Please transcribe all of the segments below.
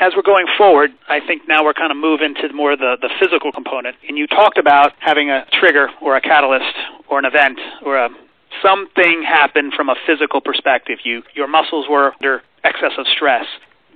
as we're going forward, I think now we're kind of moving to more the, the physical component. And you talked about having a trigger or a catalyst or an event or a something happened from a physical perspective. You your muscles were under excess of stress.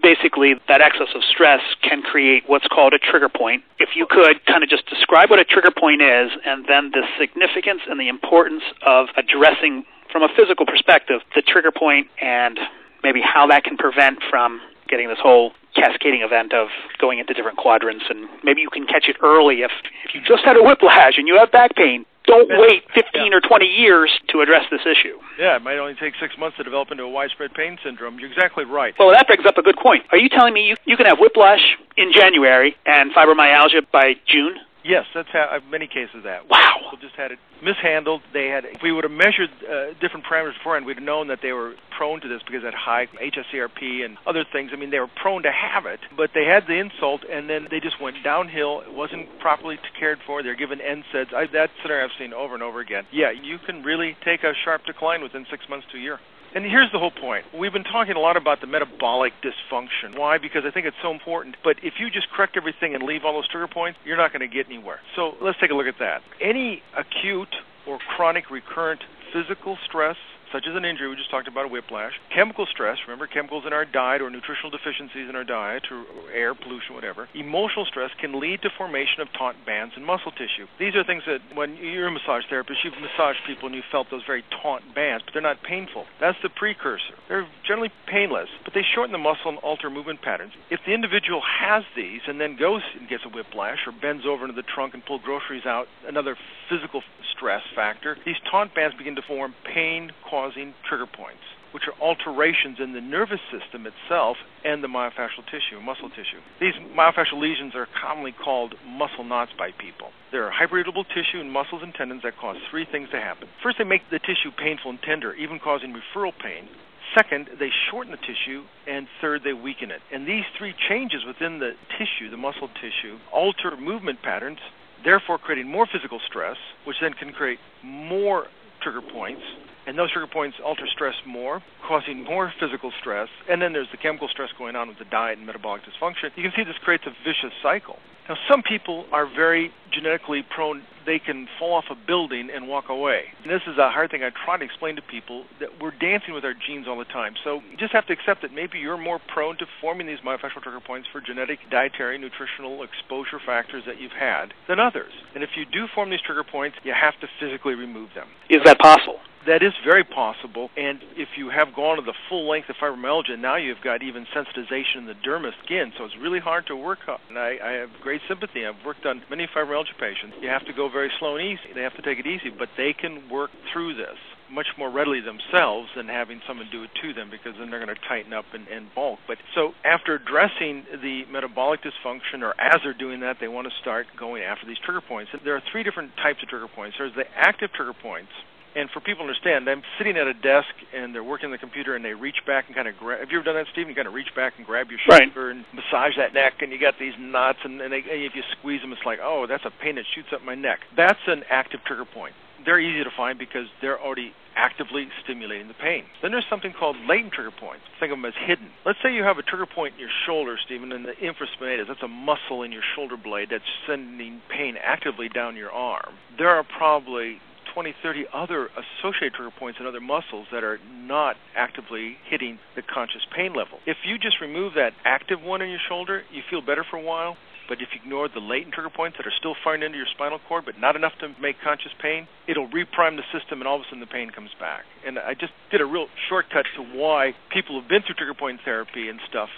Basically, that excess of stress can create what's called a trigger point. If you could kind of just describe what a trigger point is and then the significance and the importance of addressing from a physical perspective the trigger point and maybe how that can prevent from getting this whole cascading event of going into different quadrants and maybe you can catch it early if if you just had a whiplash and you have back pain don't wait 15 yeah. or 20 years to address this issue. Yeah, it might only take six months to develop into a widespread pain syndrome. You're exactly right. Well, that brings up a good point. Are you telling me you, you can have whiplash in January and fibromyalgia by June? Yes, that's how, uh, many cases of that. Wow. People just had it mishandled. They had. If we would have measured uh, different parameters beforehand, we'd have known that they were prone to this because they had high HSCRP and other things. I mean, they were prone to have it, but they had the insult, and then they just went downhill. It wasn't properly cared for. They're given NSAIDs. I, that scenario I've seen over and over again. Yeah, you can really take a sharp decline within six months to a year. And here's the whole point. We've been talking a lot about the metabolic dysfunction. Why? Because I think it's so important. But if you just correct everything and leave all those trigger points, you're not going to get anywhere. So let's take a look at that. Any acute or chronic recurrent physical stress such as an injury, we just talked about a whiplash, chemical stress, remember chemicals in our diet or nutritional deficiencies in our diet or air pollution, whatever, emotional stress can lead to formation of taut bands in muscle tissue. These are things that when you're a massage therapist, you've massaged people and you've felt those very taut bands, but they're not painful. That's the precursor. They're generally painless, but they shorten the muscle and alter movement patterns. If the individual has these and then goes and gets a whiplash or bends over into the trunk and pulls groceries out, another physical stress factor, these taut bands begin to form pain causing trigger points, which are alterations in the nervous system itself and the myofascial tissue, muscle tissue. These myofascial lesions are commonly called muscle knots by people. They're hyperirritable tissue in muscles and tendons that cause three things to happen. First, they make the tissue painful and tender, even causing referral pain. Second, they shorten the tissue, and third, they weaken it. And these three changes within the tissue, the muscle tissue, alter movement patterns therefore creating more physical stress, which then can create more trigger points, and those trigger points alter stress more, causing more physical stress, and then there's the chemical stress going on with the diet and metabolic dysfunction. You can see this creates a vicious cycle. Now, some people are very genetically prone, they can fall off a building and walk away. And this is a hard thing I try to explain to people that we're dancing with our genes all the time. So you just have to accept that maybe you're more prone to forming these myofascial trigger points for genetic, dietary, nutritional exposure factors that you've had than others. And if you do form these trigger points, you have to physically remove them. Is that possible? That is very possible. And if you have gone to the full length of fibromyalgia, now you've got even sensitization in the dermis skin, so it's really hard to work on. And I, I have great sympathy. I've worked on many fibromyalgia patients. You have to go very slow and easy. They have to take it easy, but they can work through this much more readily themselves than having someone do it to them because then they're going to tighten up and, and bulk. But so after addressing the metabolic dysfunction or as they're doing that, they want to start going after these trigger points. There are three different types of trigger points. There's the active trigger points, and for people to understand, I'm sitting at a desk and they're working on the computer and they reach back and kind of grab. Have you ever done that, Stephen? You kind of reach back and grab your shoulder right. and massage that neck, and you got these knots, and, and, they, and if you squeeze them, it's like, oh, that's a pain that shoots up my neck. That's an active trigger point. They're easy to find because they're already actively stimulating the pain. Then there's something called latent trigger points. Think of them as hidden. Let's say you have a trigger point in your shoulder, Stephen, and the infraspinatus, that's a muscle in your shoulder blade that's sending pain actively down your arm. There are probably 20, 30 other associated trigger points in other muscles that are not actively hitting the conscious pain level. If you just remove that active one in your shoulder, you feel better for a while. But if you ignore the latent trigger points that are still firing into your spinal cord, but not enough to make conscious pain, it'll reprime the system, and all of a sudden the pain comes back. And I just did a real shortcut to why people who've been through trigger point therapy and stuff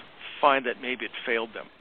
find that maybe it failed them.